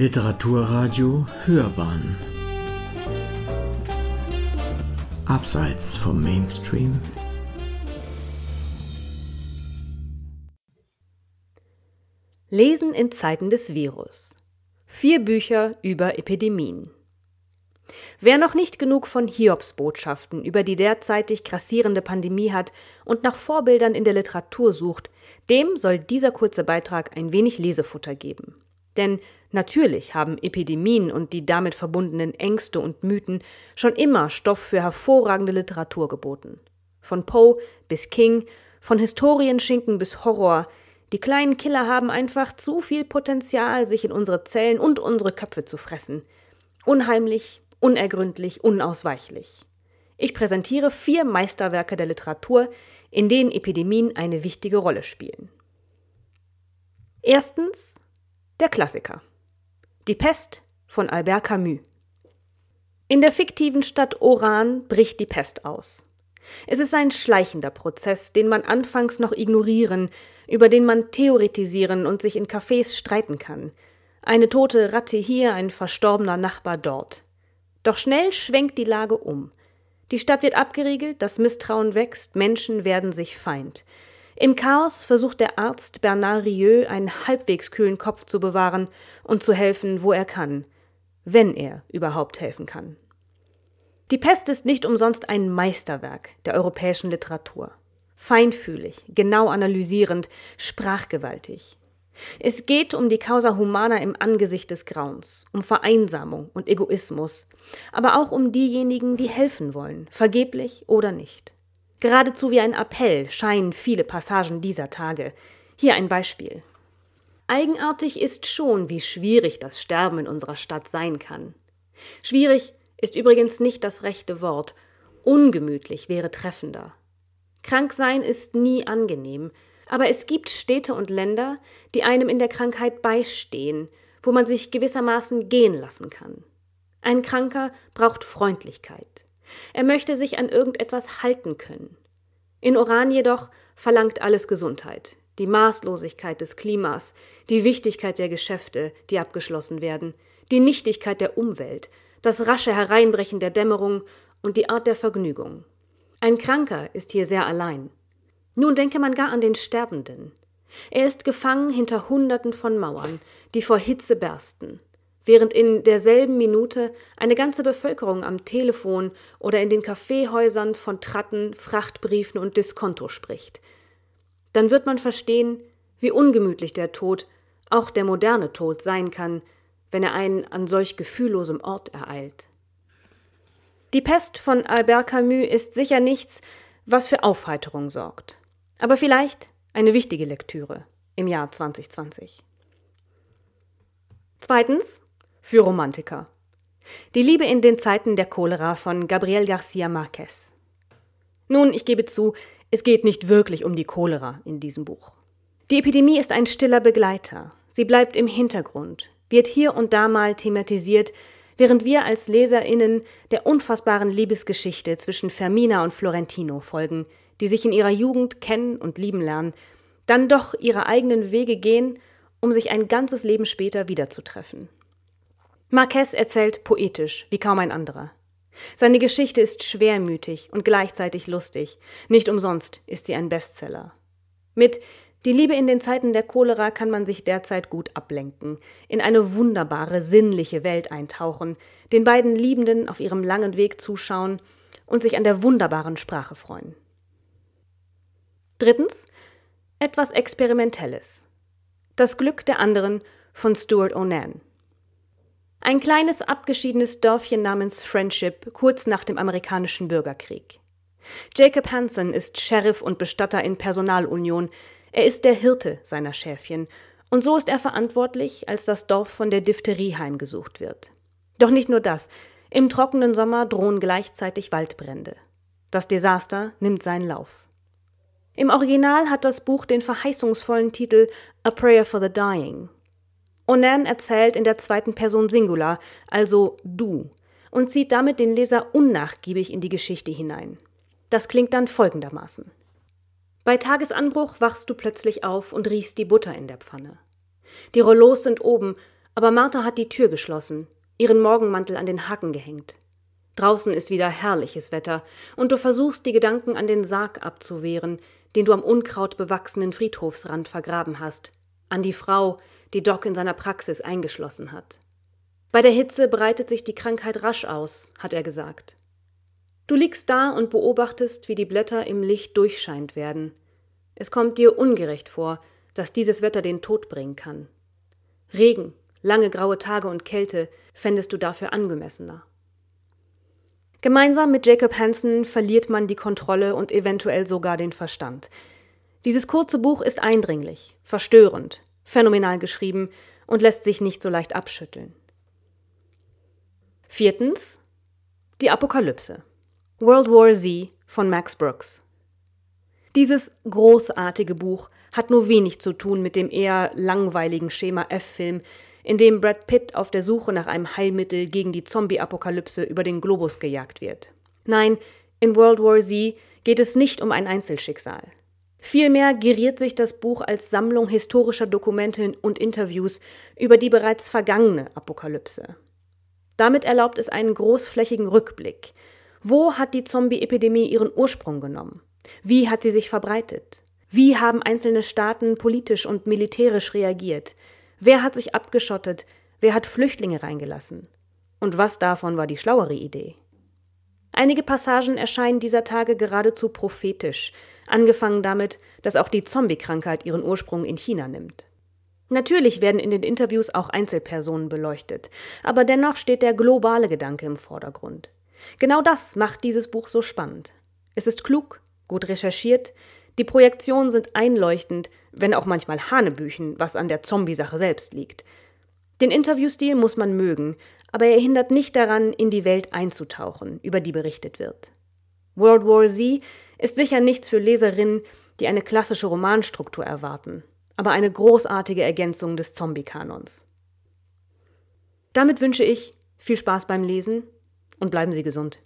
Literaturradio Hörbahn Abseits vom Mainstream Lesen in Zeiten des Virus. Vier Bücher über Epidemien. Wer noch nicht genug von Hiobsbotschaften über die derzeitig grassierende Pandemie hat und nach Vorbildern in der Literatur sucht, dem soll dieser kurze Beitrag ein wenig Lesefutter geben. Denn natürlich haben Epidemien und die damit verbundenen Ängste und Mythen schon immer Stoff für hervorragende Literatur geboten. Von Poe bis King, von Historienschinken bis Horror, die kleinen Killer haben einfach zu viel Potenzial, sich in unsere Zellen und unsere Köpfe zu fressen. Unheimlich, unergründlich, unausweichlich. Ich präsentiere vier Meisterwerke der Literatur, in denen Epidemien eine wichtige Rolle spielen. Erstens der Klassiker. Die Pest von Albert Camus. In der fiktiven Stadt Oran bricht die Pest aus. Es ist ein schleichender Prozess, den man anfangs noch ignorieren, über den man theoretisieren und sich in Cafés streiten kann. Eine tote Ratte hier, ein verstorbener Nachbar dort. Doch schnell schwenkt die Lage um. Die Stadt wird abgeriegelt, das Misstrauen wächst, Menschen werden sich Feind. Im Chaos versucht der Arzt Bernard Rieu einen halbwegs kühlen Kopf zu bewahren und zu helfen, wo er kann, wenn er überhaupt helfen kann. Die Pest ist nicht umsonst ein Meisterwerk der europäischen Literatur. Feinfühlig, genau analysierend, sprachgewaltig. Es geht um die Causa Humana im Angesicht des Grauens, um Vereinsamung und Egoismus, aber auch um diejenigen, die helfen wollen, vergeblich oder nicht. Geradezu wie ein Appell scheinen viele Passagen dieser Tage. Hier ein Beispiel. Eigenartig ist schon, wie schwierig das Sterben in unserer Stadt sein kann. Schwierig, ist übrigens nicht das rechte Wort. Ungemütlich wäre treffender. Krank sein ist nie angenehm, aber es gibt Städte und Länder, die einem in der Krankheit beistehen, wo man sich gewissermaßen gehen lassen kann. Ein Kranker braucht Freundlichkeit. Er möchte sich an irgendetwas halten können. In Oran jedoch verlangt alles Gesundheit, die Maßlosigkeit des Klimas, die Wichtigkeit der Geschäfte, die abgeschlossen werden, die Nichtigkeit der Umwelt, das rasche Hereinbrechen der Dämmerung und die Art der Vergnügung. Ein Kranker ist hier sehr allein. Nun denke man gar an den Sterbenden. Er ist gefangen hinter Hunderten von Mauern, die vor Hitze bersten, während in derselben Minute eine ganze Bevölkerung am Telefon oder in den Kaffeehäusern von Tratten, Frachtbriefen und Diskonto spricht. Dann wird man verstehen, wie ungemütlich der Tod, auch der moderne Tod sein kann, wenn er einen an solch gefühllosem Ort ereilt. Die Pest von Albert Camus ist sicher nichts, was für Aufheiterung sorgt, aber vielleicht eine wichtige Lektüre im Jahr 2020. Zweitens für Romantiker. Die Liebe in den Zeiten der Cholera von Gabriel Garcia Marquez. Nun, ich gebe zu, es geht nicht wirklich um die Cholera in diesem Buch. Die Epidemie ist ein stiller Begleiter. Sie bleibt im Hintergrund, wird hier und da mal thematisiert, während wir als LeserInnen der unfassbaren Liebesgeschichte zwischen Fermina und Florentino folgen, die sich in ihrer Jugend kennen und lieben lernen, dann doch ihre eigenen Wege gehen, um sich ein ganzes Leben später wiederzutreffen. Marquez erzählt poetisch wie kaum ein anderer. Seine Geschichte ist schwermütig und gleichzeitig lustig. Nicht umsonst ist sie ein Bestseller. Mit die Liebe in den Zeiten der Cholera kann man sich derzeit gut ablenken, in eine wunderbare, sinnliche Welt eintauchen, den beiden Liebenden auf ihrem langen Weg zuschauen und sich an der wunderbaren Sprache freuen. Drittens, etwas Experimentelles. Das Glück der anderen von Stuart Onan. Ein kleines abgeschiedenes Dörfchen namens Friendship kurz nach dem amerikanischen Bürgerkrieg. Jacob Hansen ist Sheriff und Bestatter in Personalunion, er ist der Hirte seiner Schäfchen, und so ist er verantwortlich, als das Dorf von der Diphtherie heimgesucht wird. Doch nicht nur das, im trockenen Sommer drohen gleichzeitig Waldbrände. Das Desaster nimmt seinen Lauf. Im Original hat das Buch den verheißungsvollen Titel A Prayer for the Dying. Onan erzählt in der zweiten Person Singular, also du, und zieht damit den Leser unnachgiebig in die Geschichte hinein. Das klingt dann folgendermaßen. Bei Tagesanbruch wachst du plötzlich auf und riechst die Butter in der Pfanne. Die Rollos sind oben, Aber Martha hat die Tür geschlossen, ihren Morgenmantel an den Haken gehängt. Draußen ist wieder herrliches Wetter, und du versuchst die Gedanken an den Sarg abzuwehren, den du am unkrautbewachsenen Friedhofsrand vergraben hast, an die Frau, die Doc in seiner Praxis eingeschlossen hat. Bei der Hitze breitet sich die Krankheit rasch aus, hat er gesagt. Du liegst da und beobachtest, wie die Blätter im Licht durchscheint werden. Es kommt dir ungerecht vor, dass dieses Wetter den Tod bringen kann. Regen, lange graue Tage und Kälte fändest du dafür angemessener. Gemeinsam mit Jacob Hansen verliert man die Kontrolle und eventuell sogar den Verstand. Dieses kurze Buch ist eindringlich, verstörend, phänomenal geschrieben und lässt sich nicht so leicht abschütteln. Viertens Die Apokalypse. World War Z von Max Brooks. Dieses großartige Buch hat nur wenig zu tun mit dem eher langweiligen Schema F-Film, in dem Brad Pitt auf der Suche nach einem Heilmittel gegen die Zombie-Apokalypse über den Globus gejagt wird. Nein, in World War Z geht es nicht um ein Einzelschicksal. Vielmehr geriert sich das Buch als Sammlung historischer Dokumente und Interviews über die bereits vergangene Apokalypse. Damit erlaubt es einen großflächigen Rückblick. Wo hat die Zombie-Epidemie ihren Ursprung genommen? Wie hat sie sich verbreitet? Wie haben einzelne Staaten politisch und militärisch reagiert? Wer hat sich abgeschottet? Wer hat Flüchtlinge reingelassen? Und was davon war die schlauere Idee? Einige Passagen erscheinen dieser Tage geradezu prophetisch, angefangen damit, dass auch die Zombie-Krankheit ihren Ursprung in China nimmt. Natürlich werden in den Interviews auch Einzelpersonen beleuchtet, aber dennoch steht der globale Gedanke im Vordergrund. Genau das macht dieses Buch so spannend. Es ist klug, gut recherchiert, die Projektionen sind einleuchtend, wenn auch manchmal Hanebüchen, was an der Zombie-Sache selbst liegt. Den Interviewstil muss man mögen, aber er hindert nicht daran, in die Welt einzutauchen, über die berichtet wird. World War Z ist sicher nichts für Leserinnen, die eine klassische Romanstruktur erwarten, aber eine großartige Ergänzung des Zombie-Kanons. Damit wünsche ich viel Spaß beim Lesen und bleiben Sie gesund.